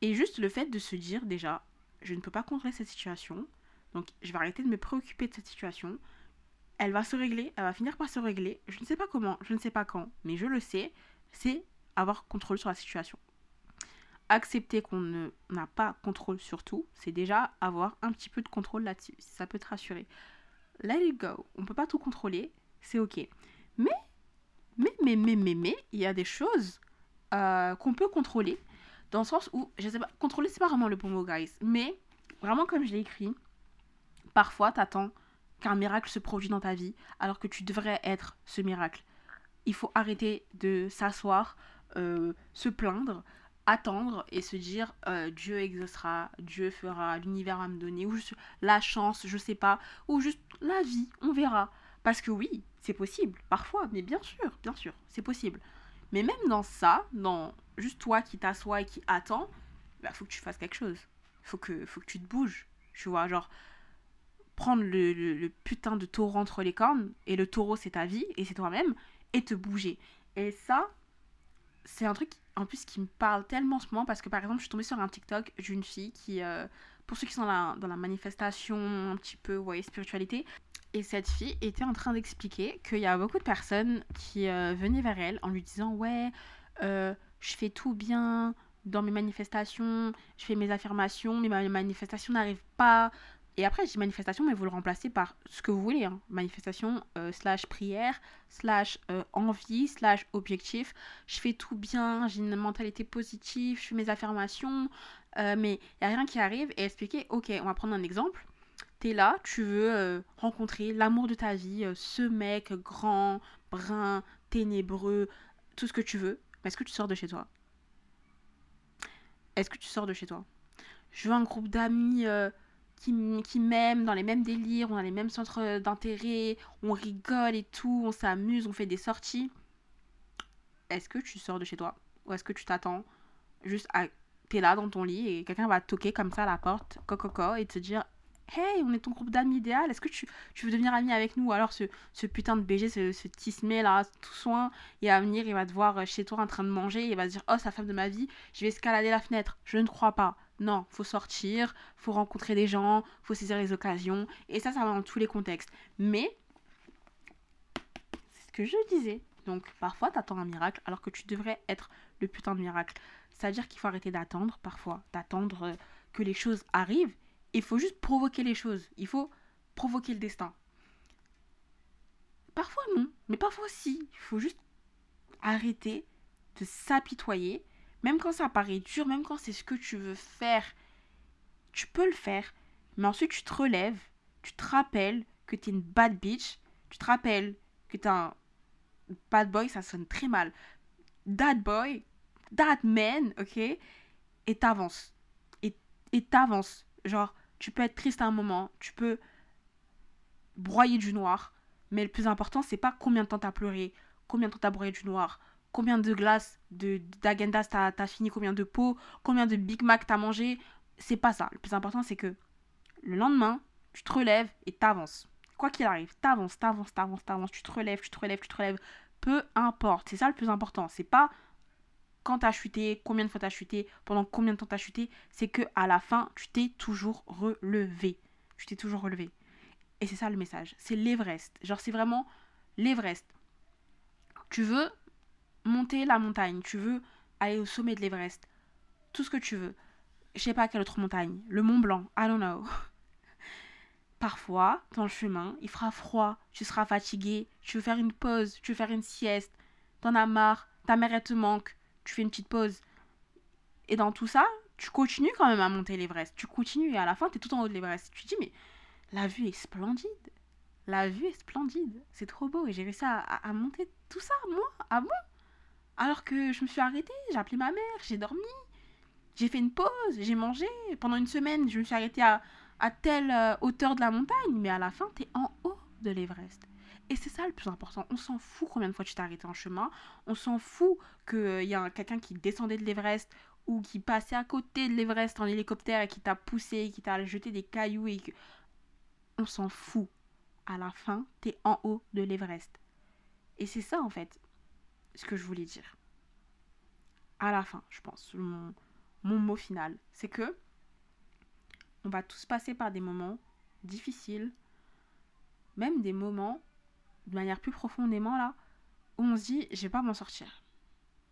S1: Et juste le fait de se dire déjà, je ne peux pas contrôler cette situation, donc je vais arrêter de me préoccuper de cette situation. Elle va se régler, elle va finir par se régler. Je ne sais pas comment, je ne sais pas quand, mais je le sais, c'est avoir contrôle sur la situation. Accepter qu'on n'a pas contrôle sur tout, c'est déjà avoir un petit peu de contrôle là-dessus. Ça peut te rassurer. Let it go. On peut pas tout contrôler, c'est ok. Mais, mais, mais, mais, mais, mais, il y a des choses euh, qu'on peut contrôler. Dans le sens où, je sais pas, contrôler, c'est pas vraiment le bon mot, guys. Mais, vraiment, comme je l'ai écrit, parfois, t'attends qu'un miracle se produise dans ta vie, alors que tu devrais être ce miracle. Il faut arrêter de s'asseoir, euh, se plaindre, attendre et se dire euh, Dieu exaucera, Dieu fera, l'univers va me donner, ou juste la chance, je sais pas, ou juste la vie, on verra. Parce que oui, c'est possible, parfois, mais bien sûr, bien sûr, c'est possible. Mais même dans ça, dans juste toi qui t'assois et qui attends, il bah, faut que tu fasses quelque chose. Faut que, faut que tu te bouges. Tu vois, genre, prendre le, le putain de taureau entre les cornes, et le taureau c'est ta vie, et c'est toi-même, et te bouger. Et ça, c'est un truc en plus qui me parle tellement en ce moment parce que par exemple je suis tombée sur un TikTok d'une fille qui, euh, pour ceux qui sont dans la, dans la manifestation un petit peu, ouais, spiritualité, et cette fille était en train d'expliquer qu'il y a beaucoup de personnes qui euh, venaient vers elle en lui disant ouais, euh, je fais tout bien dans mes manifestations, je fais mes affirmations, mais ma manifestation n'arrive pas, et après, dis manifestation, mais vous le remplacez par ce que vous voulez. Hein. Manifestation, euh, slash prière, slash euh, envie, slash objectif. Je fais tout bien, j'ai une mentalité positive, je fais mes affirmations, euh, mais il n'y a rien qui arrive. Et expliquer, ok, on va prendre un exemple. Tu es là, tu veux rencontrer l'amour de ta vie, ce mec grand, brun, ténébreux, tout ce que tu veux. Mais est-ce que tu sors de chez toi? Est-ce que tu sors de chez toi? Je veux un groupe d'amis qui, m'aiment, dans les mêmes délires, on a les mêmes centres d'intérêt, on rigole et tout, on s'amuse, on fait des sorties. Est-ce que tu sors de chez toi? Ou est-ce que tu t'attends juste à... T'es là dans ton lit et quelqu'un va toquer comme ça à la porte, coco, et te dire Hey, on est ton groupe d'amis idéal, est-ce que tu, veux devenir ami avec nous? Alors ce, ce putain de BG, ce, ce tismé là, tout soin, il va venir, il va te voir chez toi en train de manger, il va se dire Oh, la femme de ma vie, je vais escalader la fenêtre. Je ne crois pas. Non, faut sortir, faut rencontrer des gens, faut saisir les occasions. Et ça, ça va dans tous les contextes. Mais, c'est ce que je disais. Donc, parfois, t'attends un miracle alors que tu devrais être le putain de miracle. C'est-à-dire qu'il faut arrêter d'attendre, parfois, d'attendre euh, que les choses arrivent. Il faut juste provoquer les choses. Il faut provoquer le destin. Parfois, non. Mais parfois, si. Il faut juste arrêter de s'apitoyer même quand ça paraît dur, même quand c'est ce que tu veux faire, tu peux le faire. Mais ensuite, tu te relèves, tu te rappelles que tu es une bad bitch, tu te rappelles que tu es un bad boy, ça sonne très mal. Dad boy, dad man, ok Et t'avances. Et t'avances. Genre, tu peux être triste à un moment, tu peux broyer du noir, mais le plus important, c'est pas combien de temps t'as pleuré, combien de temps t'as broyé du noir, combien de glaces de d'agendas t'as as fini, combien de pots, combien de Big Mac t'as mangé. C'est pas ça. Le plus important, c'est que le lendemain, tu te relèves et t'avances. Quoi qu'il arrive, t'avances, t'avances, t'avances, t'avances, tu te relèves, tu te relèves, tu te relèves. Peu importe. C'est ça le plus important. C'est pas quand t'as chuté, combien de fois t'as chuté, pendant combien de temps t'as chuté. C'est que à la fin, tu t'es toujours relevé. Tu t'es toujours relevé. Et c'est ça le message. C'est l'Everest. Genre, c'est vraiment l'Everest. Tu veux monter la montagne, tu veux aller au sommet de l'Everest, tout ce que tu veux. Je sais pas quelle autre montagne, le Mont Blanc, I don't know. Parfois, dans le chemin, il fera froid, tu seras fatigué, tu veux faire une pause, tu veux faire une sieste, t'en as marre, ta mère te manque, tu fais une petite pause. Et dans tout ça, tu continues quand même à monter l'Everest. Tu continues et à la fin, tu es tout en haut de l'Everest. Tu te dis, mais la vue est splendide. La vue est splendide. C'est trop beau. Et j'ai réussi à, à monter tout ça, moi. Ah bon alors que je me suis arrêtée, j'ai appelé ma mère, j'ai dormi, j'ai fait une pause, j'ai mangé. Pendant une semaine, je me suis arrêtée à, à telle euh, hauteur de la montagne, mais à la fin, tu es en haut de l'Everest. Et c'est ça le plus important. On s'en fout combien de fois tu t'es arrêté en chemin. On s'en fout qu'il euh, y a quelqu'un qui descendait de l'Everest ou qui passait à côté de l'Everest en hélicoptère et qui t'a poussé, qui t'a jeté des cailloux et que... On s'en fout. À la fin, tu es en haut de l'Everest. Et c'est ça en fait ce que je voulais dire. À la fin, je pense, mon, mot final, c'est que On va tous passer par des moments difficiles, même des moments, de manière plus profondément là, où on se dit, je vais pas m'en sortir.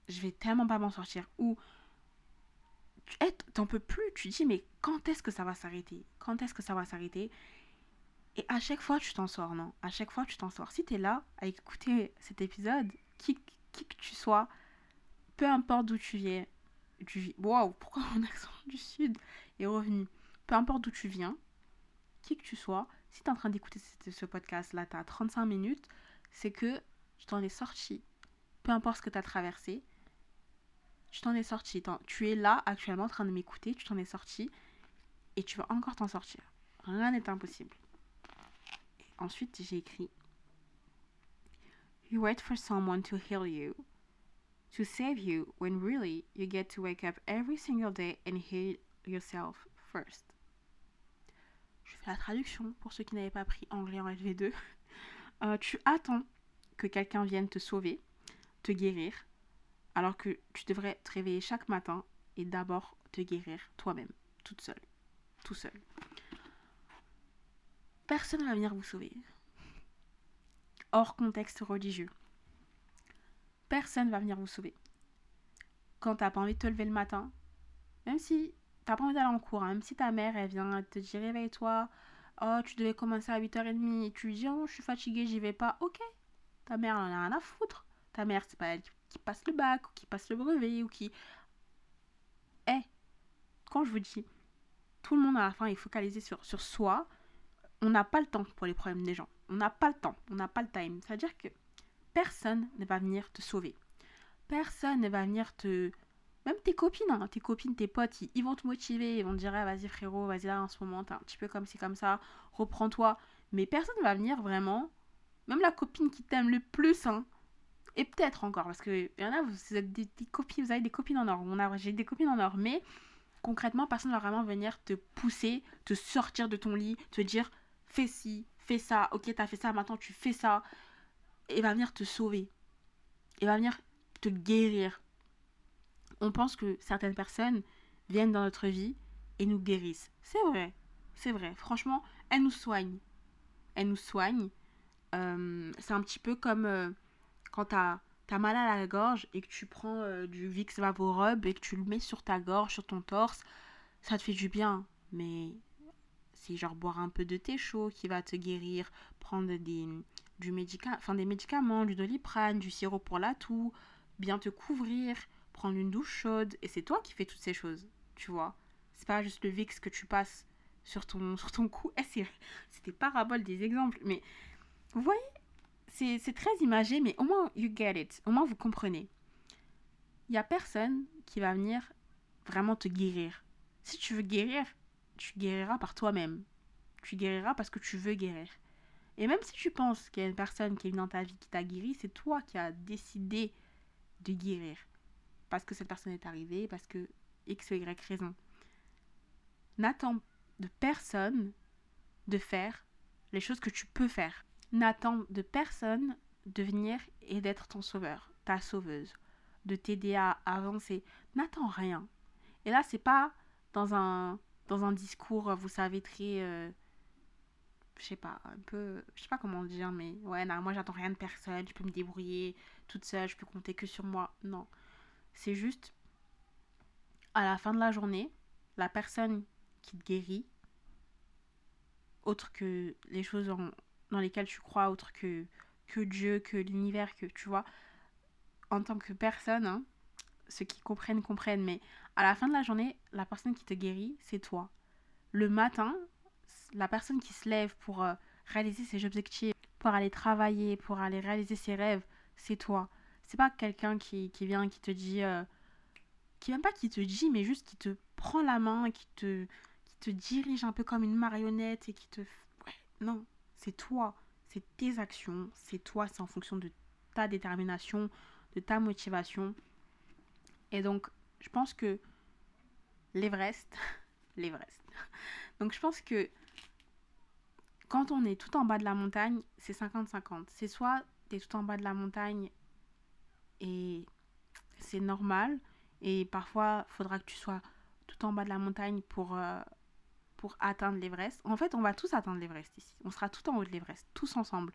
S1: Je vais tellement pas m'en sortir. Ou t'en peux plus. Tu dis, mais quand est-ce que ça va s'arrêter? Quand est-ce que ça va s'arrêter? Et à chaque fois, tu t'en sors, non? À chaque fois, tu t'en sors. Si tu es là à écouter cet épisode, qui, qui que tu sois, peu importe d'où tu viens, tu vis. Waouh, pourquoi mon accent du sud est revenu Peu importe d'où tu viens, qui que tu sois, si tu es en train d'écouter ce, podcast-là, tu as 35 minutes, c'est que tu t'en es sorti. Peu importe ce que tu as traversé, tu t'en es sorti. Tu es là actuellement en train de m'écouter, tu t'en es sorti et tu vas encore t'en sortir. Rien n'est impossible. Ensuite, j'ai écrit You wait for someone to heal you, to save you, when really you get to wake up every single day and heal yourself first. Je fais la traduction pour ceux qui n'avaient pas pris anglais en LV2. Euh, tu attends que quelqu'un vienne te sauver, te guérir, alors que tu devrais te réveiller chaque matin et d'abord te guérir toi-même, toute seule, tout seul. Personne ne va venir vous sauver. Hors contexte religieux. Personne ne va venir vous sauver. Quand t'as pas envie de te lever le matin, même si t'as pas envie d'aller en cours, hein, même si ta mère elle vient te dire réveille-toi, oh tu devais commencer à 8h30 et tu lui dis oh je suis fatiguée, j'y vais pas, ok. Ta mère en a rien à foutre. Ta mère c'est pas elle qui passe le bac, ou qui passe le brevet, ou qui... Eh, quand je vous dis, tout le monde à la fin est focalisé sur, sur soi, on n'a pas le temps pour les problèmes des gens. On n'a pas le temps, on n'a pas le time. C'est-à-dire que personne ne va venir te sauver. Personne ne va venir te... Même tes copines, hein, tes copines, tes potes, ils, vont te motiver, ils vont te dire ah, vas-y frérot, vas-y là en ce moment, t'es un petit peu comme ci, comme ça, reprends-toi. Mais personne ne va venir vraiment, même la copine qui t'aime le plus, hein, et peut-être encore, parce que y en a, vous êtes des, copines, vous avez des copines en or. J'ai des copines en or, mais concrètement, personne ne va vraiment venir te pousser, te sortir de ton lit, te dire fais ci, fais ça, ok, t'as fait ça, maintenant tu fais ça. Et va venir te sauver. Et va venir te guérir. On pense que certaines personnes viennent dans notre vie et nous guérissent. C'est vrai, c'est vrai. Franchement, elles nous soignent. Elles nous soignent. Euh, c'est un petit peu comme. Euh, quand t'as as mal à la gorge et que tu prends euh, du Vicks Vaporub et que tu le mets sur ta gorge, sur ton torse, ça te fait du bien. Mais c'est genre boire un peu de thé chaud qui va te guérir, prendre des, du médica enfin, des médicaments, du doliprane, du sirop pour la toux, bien te couvrir, prendre une douche chaude. Et c'est toi qui fais toutes ces choses, tu vois. C'est pas juste le Vicks que tu passes sur ton, sur ton cou. Eh, C'était parabole des exemples, mais vous voyez c'est très imagé, mais au moins, you get it. Au moins, vous comprenez. Il n'y a personne qui va venir vraiment te guérir. Si tu veux guérir, tu guériras par toi-même. Tu guériras parce que tu veux guérir. Et même si tu penses qu'il y a une personne qui est venue dans ta vie qui t'a guéri, c'est toi qui as décidé de guérir. Parce que cette personne est arrivée, parce que X ou Y raison. N'attends de personne de faire les choses que tu peux faire n'attends de personne de venir et d'être ton sauveur, ta sauveuse, de t'aider à avancer. N'attends rien. Et là, c'est pas dans un, dans un discours, vous savez, très. Euh, je sais pas, un peu. Je sais pas comment dire, mais ouais, non, moi j'attends rien de personne, je peux me débrouiller toute seule, je peux compter que sur moi. Non. C'est juste. À la fin de la journée, la personne qui te guérit, autre que les choses en, dans lesquels tu crois autre que, que Dieu, que l'univers, que tu vois, en tant que personne, hein, ceux qui comprennent, comprennent, mais à la fin de la journée, la personne qui te guérit, c'est toi. Le matin, la personne qui se lève pour euh, réaliser ses objectifs, pour aller travailler, pour aller réaliser ses rêves, c'est toi. C'est pas quelqu'un qui, qui, vient, qui te dit. Euh, qui même pas qui te dit, mais juste qui te prend la main, qui te, qui te dirige un peu comme une marionnette et qui te. Ouais, non. C'est toi, c'est tes actions, c'est toi, c'est en fonction de ta détermination, de ta motivation. Et donc, je pense que l'Everest, l'Everest. Donc, je pense que quand on est tout en bas de la montagne, c'est 50-50. C'est soit tu es tout en bas de la montagne et c'est normal. Et parfois, faudra que tu sois tout en bas de la montagne pour, euh, pour atteindre l'Everest. En fait, on va tous atteindre l'Everest ici. On sera tout en haut de l'Everest, tous ensemble.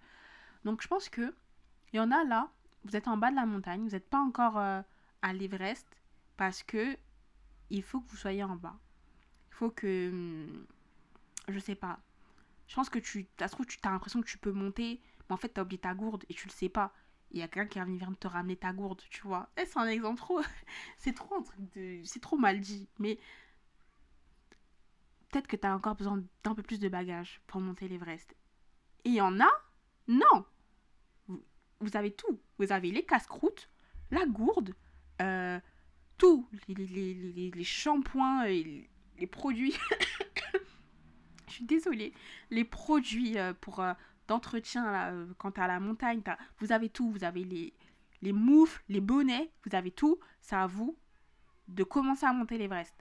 S1: Donc je pense que il y en a là, vous êtes en bas de la montagne, vous n'êtes pas encore euh, à l'Everest parce que il faut que vous soyez en bas. Il faut que hum, je sais pas. Je pense que tu tu as l'impression que tu peux monter, mais en fait tu as oublié ta gourde et tu le sais pas. Il y a quelqu'un qui va venir te ramener ta gourde, tu vois. Et c'est un exemple trop c'est trop un truc de c'est trop mal dit, mais peut-être que tu as encore besoin d'un peu plus de bagages pour monter l'Everest. Et il y en a? Non vous, avez tout. Vous avez les casse-croûtes, la gourde, euh, tout. Les, les, les, shampoings, les, les produits. Je suis désolée. Les produits euh, pour euh, d'entretien quand tu à la montagne, vous avez tout. Vous avez les, les moufles, les bonnets, vous avez tout. C'est à vous de commencer à monter l'Everest.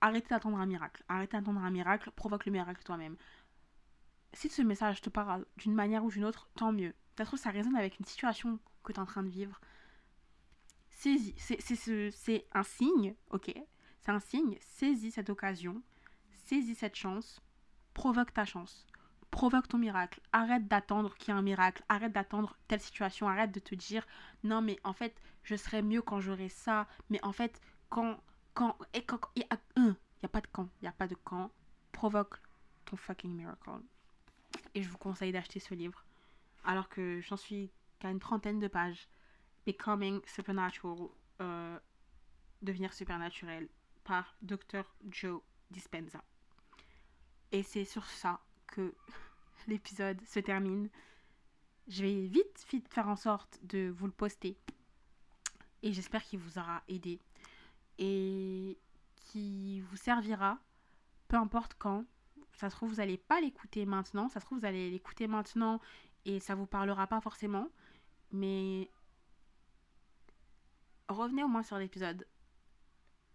S1: Arrêtez d'attendre un miracle. Arrêtez d'attendre un miracle. Provoque le miracle toi-même. Si ce message te parle d'une manière ou d'une autre, tant mieux. Ça trouve, ça résonne avec une situation que tu es en train de vivre. C'est un signe, ok? C'est un signe. Saisis cette occasion. Saisis cette chance. Provoque ta chance. Provoque ton miracle. Arrête d'attendre qu'il y ait un miracle. Arrête d'attendre telle situation. Arrête de te dire non, mais en fait, je serai mieux quand j'aurai ça. Mais en fait, quand quand, et quand, il y a un, il n'y a pas de quand, il n'y a pas de quand, provoque ton fucking miracle. Et je vous conseille d'acheter ce livre, alors que j'en suis qu'à une trentaine de pages. Becoming Supernatural, euh, devenir supernaturel, par Dr. Joe Dispenza. Et c'est sur ça que l'épisode se termine. Je vais vite, vite faire en sorte de vous le poster. Et j'espère qu'il vous aura aidé et qui vous servira, peu importe quand. Ça se trouve, vous n'allez pas l'écouter maintenant. Ça se trouve, vous allez l'écouter maintenant et ça vous parlera pas forcément. Mais revenez au moins sur l'épisode.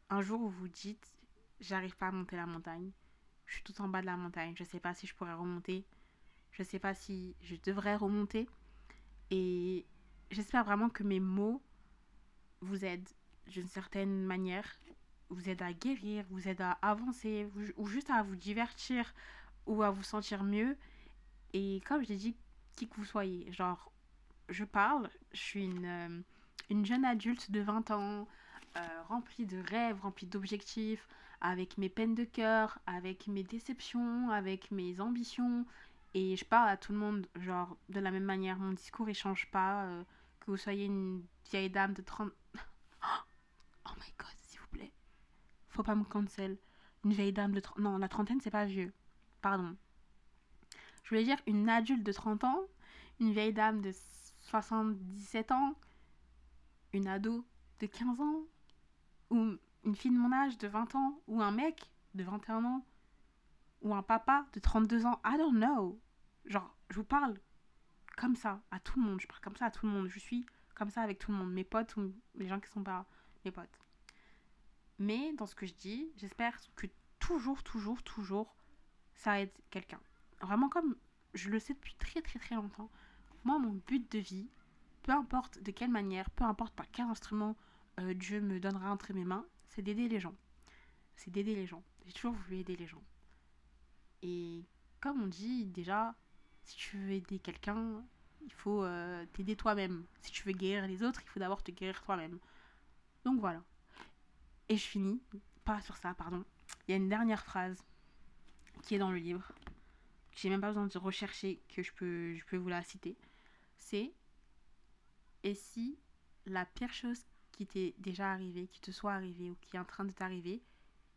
S1: Un jour où vous dites J'arrive pas à monter la montagne. Je suis tout en bas de la montagne. Je sais pas si je pourrais remonter. Je sais pas si je devrais remonter. Et j'espère vraiment que mes mots vous aident d'une certaine manière, vous aide à guérir, vous aide à avancer, ou juste à vous divertir, ou à vous sentir mieux. Et comme je l'ai dit, qui que vous soyez, genre, je parle, je suis une, euh, une jeune adulte de 20 ans, euh, remplie de rêves, remplie d'objectifs, avec mes peines de cœur, avec mes déceptions, avec mes ambitions. Et je parle à tout le monde, genre, de la même manière. Mon discours, ne change pas. Euh, que vous soyez une vieille dame de 30... Oh my god, s'il vous plaît. Faut pas me cancel. Une vieille dame de... Non, la trentaine, c'est pas vieux. Pardon. Je voulais dire une adulte de 30 ans, une vieille dame de 77 ans, une ado de 15 ans, ou une fille de mon âge de 20 ans, ou un mec de 21 ans, ou un papa de 32 ans. I don't know. Genre, je vous parle comme ça à tout le monde. Je parle comme ça à tout le monde. Je suis comme ça avec tout le monde. Mes potes ou les gens qui sont pas mes potes. Mais dans ce que je dis, j'espère que toujours, toujours, toujours, ça aide quelqu'un. Vraiment comme je le sais depuis très très très longtemps, moi mon but de vie, peu importe de quelle manière, peu importe par quel instrument euh, Dieu me donnera entre mes mains, c'est d'aider les gens. C'est d'aider les gens. J'ai toujours voulu aider les gens. Et comme on dit déjà, si tu veux aider quelqu'un, il faut euh, t'aider toi-même. Si tu veux guérir les autres, il faut d'abord te guérir toi-même. Donc voilà. Et je finis, pas sur ça, pardon. Il y a une dernière phrase qui est dans le livre, j'ai même pas besoin de rechercher, que je peux vous la citer. C'est Et si la pire chose qui t'est déjà arrivée, qui te soit arrivée ou qui est en train de t'arriver,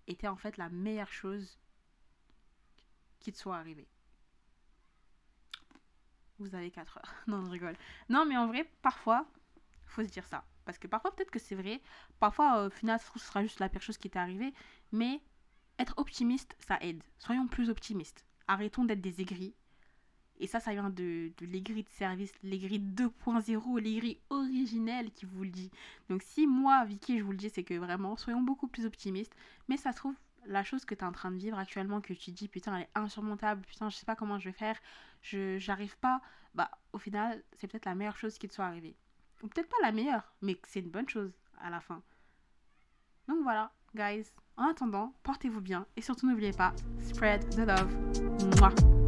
S1: était en fait la meilleure chose qui te soit arrivée? Vous avez 4 heures. Non, je rigole. Non, mais en vrai, parfois, faut se dire ça. Parce que parfois, peut-être que c'est vrai. Parfois, au final, ce sera juste la pire chose qui t'est arrivée. Mais être optimiste, ça aide. Soyons plus optimistes. Arrêtons d'être des aigris. Et ça, ça vient de, de l'aigri de service, l'aigri 2.0, l'aigri originel qui vous le dit. Donc si moi, Vicky, je vous le dis, c'est que vraiment, soyons beaucoup plus optimistes. Mais ça se trouve, la chose que tu es en train de vivre actuellement, que tu dis, putain, elle est insurmontable, putain, je sais pas comment je vais faire, je j'arrive pas, bah au final, c'est peut-être la meilleure chose qui te soit arrivée peut-être pas la meilleure, mais c'est une bonne chose à la fin. Donc voilà, guys, En attendant, portez-vous bien et surtout n'oubliez pas, spread the love. Mouah.